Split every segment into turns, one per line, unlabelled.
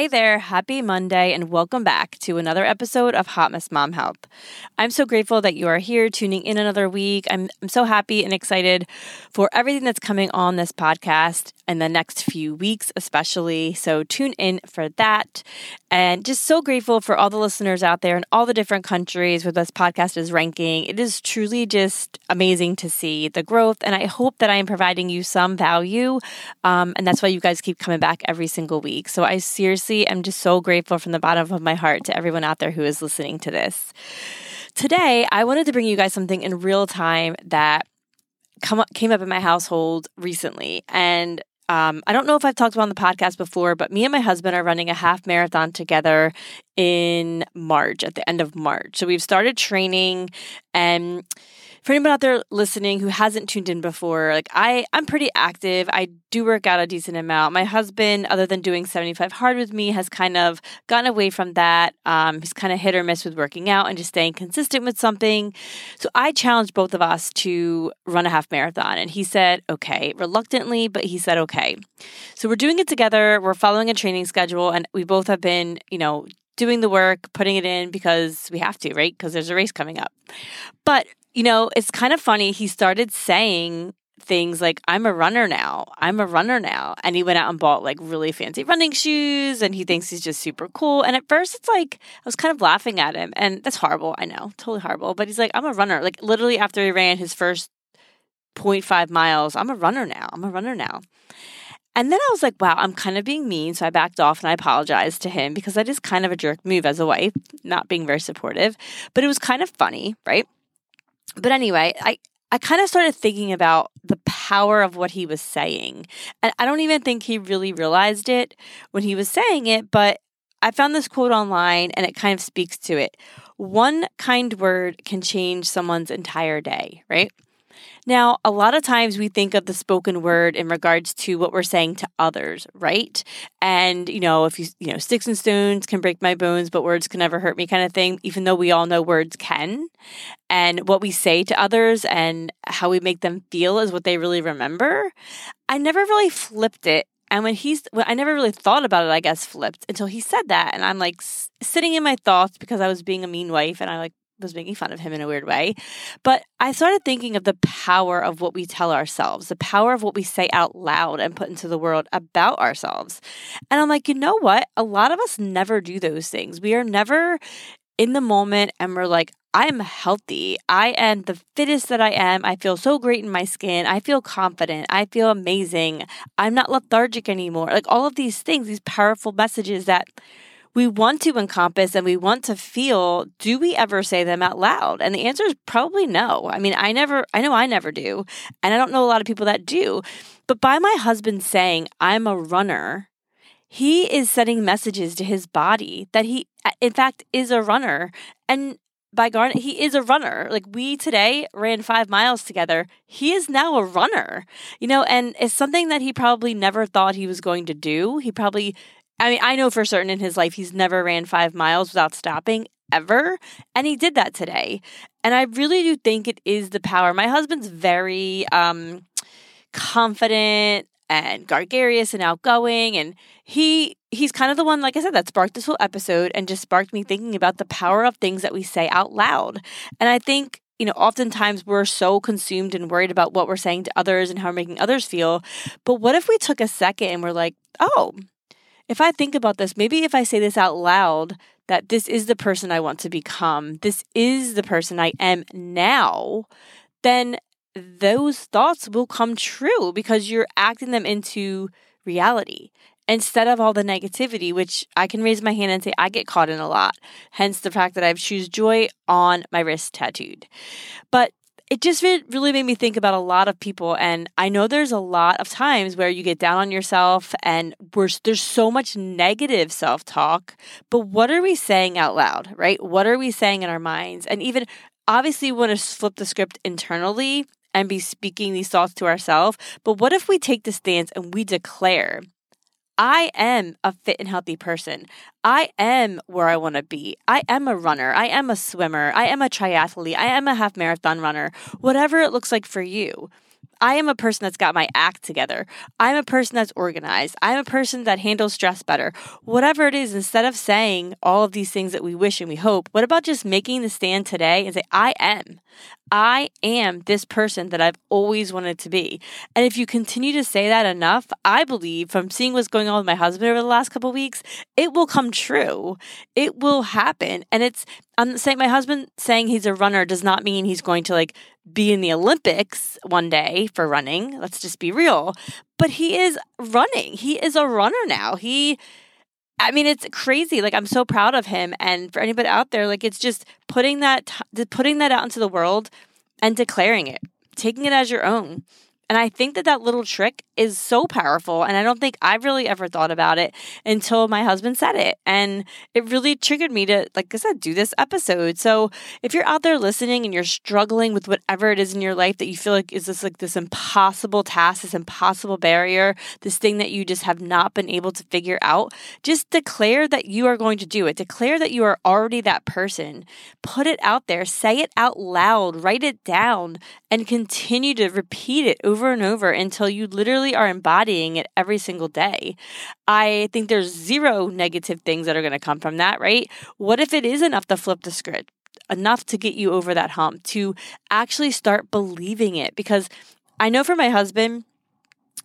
Hey there, happy Monday, and welcome back to another episode of Hot Mess Mom Health. I'm so grateful that you are here tuning in another week. I'm, I'm so happy and excited for everything that's coming on this podcast in the next few weeks, especially. So tune in for that. And just so grateful for all the listeners out there in all the different countries where this podcast is ranking. It is truly just amazing to see the growth. And I hope that I am providing you some value. Um, and that's why you guys keep coming back every single week. So I seriously am just so grateful from the bottom of my heart to everyone out there who is listening to this. Today, I wanted to bring you guys something in real time that come up, came up in my household recently. And um, I don't know if I've talked about on the podcast before, but me and my husband are running a half marathon together in March, at the end of March. So we've started training and for anyone out there listening who hasn't tuned in before, like I, I'm pretty active. I do work out a decent amount. My husband, other than doing 75 hard with me, has kind of gotten away from that. Um, he's kind of hit or miss with working out and just staying consistent with something. So I challenged both of us to run a half marathon, and he said, okay, reluctantly, but he said, okay. So we're doing it together. We're following a training schedule, and we both have been, you know, doing the work, putting it in because we have to, right? Because there's a race coming up. But you know, it's kind of funny. He started saying things like, I'm a runner now. I'm a runner now. And he went out and bought like really fancy running shoes and he thinks he's just super cool. And at first, it's like, I was kind of laughing at him. And that's horrible. I know, totally horrible. But he's like, I'm a runner. Like, literally, after he ran his first 0.5 miles, I'm a runner now. I'm a runner now. And then I was like, wow, I'm kind of being mean. So I backed off and I apologized to him because that is kind of a jerk move as a wife, not being very supportive. But it was kind of funny, right? But anyway, I, I kind of started thinking about the power of what he was saying. And I don't even think he really realized it when he was saying it, but I found this quote online and it kind of speaks to it. One kind word can change someone's entire day, right? Now, a lot of times we think of the spoken word in regards to what we're saying to others, right? And, you know, if you, you know, sticks and stones can break my bones, but words can never hurt me kind of thing, even though we all know words can. And what we say to others and how we make them feel is what they really remember. I never really flipped it and when he's, when I never really thought about it, I guess, flipped until he said that. And I'm like s- sitting in my thoughts because I was being a mean wife and I like was making fun of him in a weird way. But I started thinking of the power of what we tell ourselves, the power of what we say out loud and put into the world about ourselves. And I'm like, you know what? A lot of us never do those things. We are never in the moment and we're like, I'm healthy. I am the fittest that I am. I feel so great in my skin. I feel confident. I feel amazing. I'm not lethargic anymore. Like all of these things, these powerful messages that we want to encompass and we want to feel, do we ever say them out loud? And the answer is probably no. I mean, I never, I know I never do. And I don't know a lot of people that do. But by my husband saying, I'm a runner, he is sending messages to his body that he, in fact, is a runner. And by Garnet, he is a runner. Like we today ran five miles together. He is now a runner, you know, and it's something that he probably never thought he was going to do. He probably I mean, I know for certain in his life he's never ran five miles without stopping ever. And he did that today. And I really do think it is the power. My husband's very um, confident and gregarious and outgoing. And he he's kind of the one, like I said, that sparked this whole episode and just sparked me thinking about the power of things that we say out loud. And I think you know, oftentimes we're so consumed and worried about what we're saying to others and how we're making others feel. But what if we took a second and we're like, oh, if I think about this, maybe if I say this out loud, that this is the person I want to become, this is the person I am now, then those thoughts will come true because you're acting them into reality instead of all the negativity, which I can raise my hand and say I get caught in a lot. Hence the fact that I have choose joy on my wrist tattooed. But it just really made me think about a lot of people. And I know there's a lot of times where you get down on yourself and there's so much negative self talk. But what are we saying out loud, right? What are we saying in our minds? And even obviously, we want to flip the script internally and be speaking these thoughts to ourselves. But what if we take the stance and we declare, I am a fit and healthy person. I am where I want to be. I am a runner. I am a swimmer. I am a triathlete. I am a half marathon runner. Whatever it looks like for you. I am a person that's got my act together. I'm a person that's organized. I'm a person that handles stress better. Whatever it is, instead of saying all of these things that we wish and we hope, what about just making the stand today and say, I am. I am this person that I've always wanted to be. And if you continue to say that enough, I believe from seeing what's going on with my husband over the last couple weeks, it will come true. It will happen. And it's I'm saying my husband saying he's a runner does not mean he's going to like be in the Olympics one day for running. Let's just be real. But he is running. He is a runner now. He I mean, it's crazy. Like I'm so proud of him. And for anybody out there, like it's just putting that putting that out into the world and declaring it, taking it as your own. And I think that that little trick is so powerful. And I don't think I've really ever thought about it until my husband said it. And it really triggered me to, like I said, do this episode. So if you're out there listening and you're struggling with whatever it is in your life that you feel like is this like this impossible task, this impossible barrier, this thing that you just have not been able to figure out, just declare that you are going to do it. Declare that you are already that person. Put it out there, say it out loud, write it down, and continue to repeat it over over and over until you literally are embodying it every single day. I think there's zero negative things that are going to come from that, right? What if it is enough to flip the script? Enough to get you over that hump, to actually start believing it. Because I know for my husband,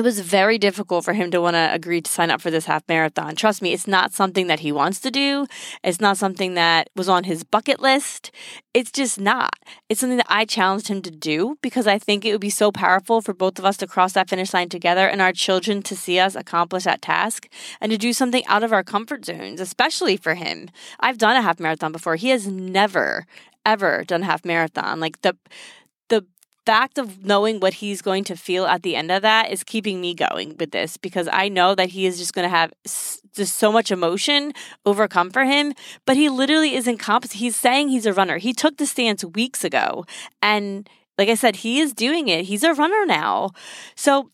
it was very difficult for him to want to agree to sign up for this half marathon. Trust me, it's not something that he wants to do. It's not something that was on his bucket list. It's just not. It's something that I challenged him to do because I think it would be so powerful for both of us to cross that finish line together and our children to see us accomplish that task and to do something out of our comfort zones, especially for him. I've done a half marathon before. He has never, ever done half marathon. Like the fact of knowing what he's going to feel at the end of that is keeping me going with this because I know that he is just going to have just so much emotion overcome for him. But he literally isn't competent. He's saying he's a runner. He took the stance weeks ago. And like I said, he is doing it. He's a runner now. So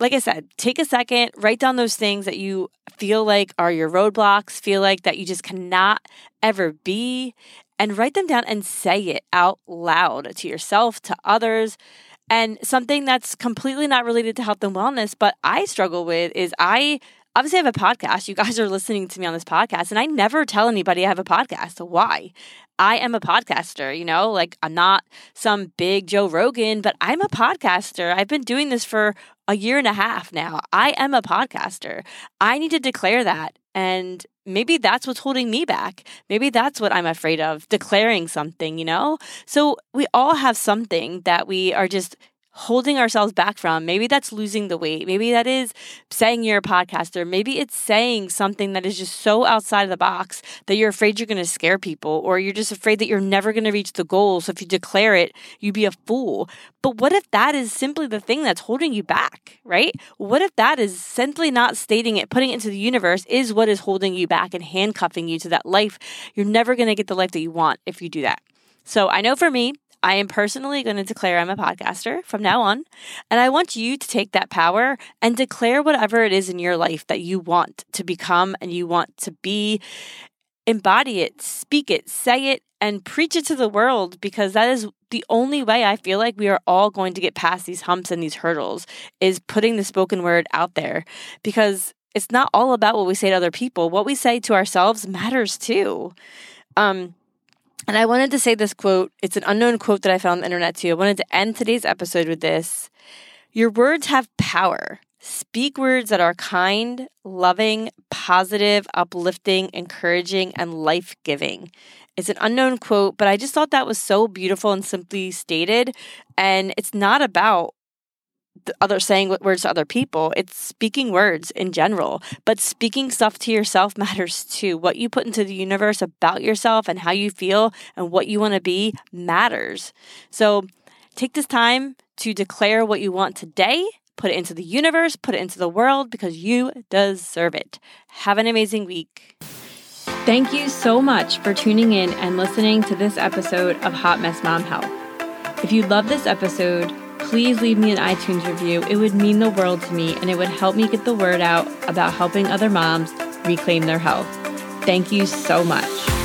like I said, take a second, write down those things that you feel like are your roadblocks, feel like that you just cannot ever be, and write them down and say it out loud to yourself, to others. And something that's completely not related to health and wellness, but I struggle with is I obviously have a podcast. You guys are listening to me on this podcast, and I never tell anybody I have a podcast. Why? I am a podcaster, you know, like I'm not some big Joe Rogan, but I'm a podcaster. I've been doing this for a year and a half now. I am a podcaster. I need to declare that. And maybe that's what's holding me back. Maybe that's what I'm afraid of, declaring something, you know? So we all have something that we are just holding ourselves back from. Maybe that's losing the weight. Maybe that is saying you're a podcaster. Maybe it's saying something that is just so outside of the box that you're afraid you're going to scare people or you're just afraid that you're never going to reach the goal. So if you declare it, you'd be a fool. But what if that is simply the thing that's holding you back, right? What if that is simply not stating it, putting it into the universe is what is holding you back and handcuffing you to that life? You're never going to get the life that you want if you do that. So I know for me, I am personally going to declare I'm a podcaster from now on. And I want you to take that power and declare whatever it is in your life that you want to become and you want to be. Embody it, speak it, say it, and preach it to the world because that is the only way I feel like we are all going to get past these humps and these hurdles is putting the spoken word out there. Because it's not all about what we say to other people. What we say to ourselves matters too. Um, and I wanted to say this quote. It's an unknown quote that I found on the internet too. I wanted to end today's episode with this. Your words have power. Speak words that are kind, loving, positive, uplifting, encouraging, and life giving. It's an unknown quote, but I just thought that was so beautiful and simply stated. And it's not about other saying words to other people it's speaking words in general. But speaking stuff to yourself matters too. What you put into the universe about yourself and how you feel and what you want to be matters. So take this time to declare what you want today put it into the universe put it into the world because you deserve it. Have an amazing week. Thank you so much for tuning in and listening to this episode of hot mess mom health. If you love this episode please leave me an iTunes review. It would mean the world to me and it would help me get the word out about helping other moms reclaim their health. Thank you so much.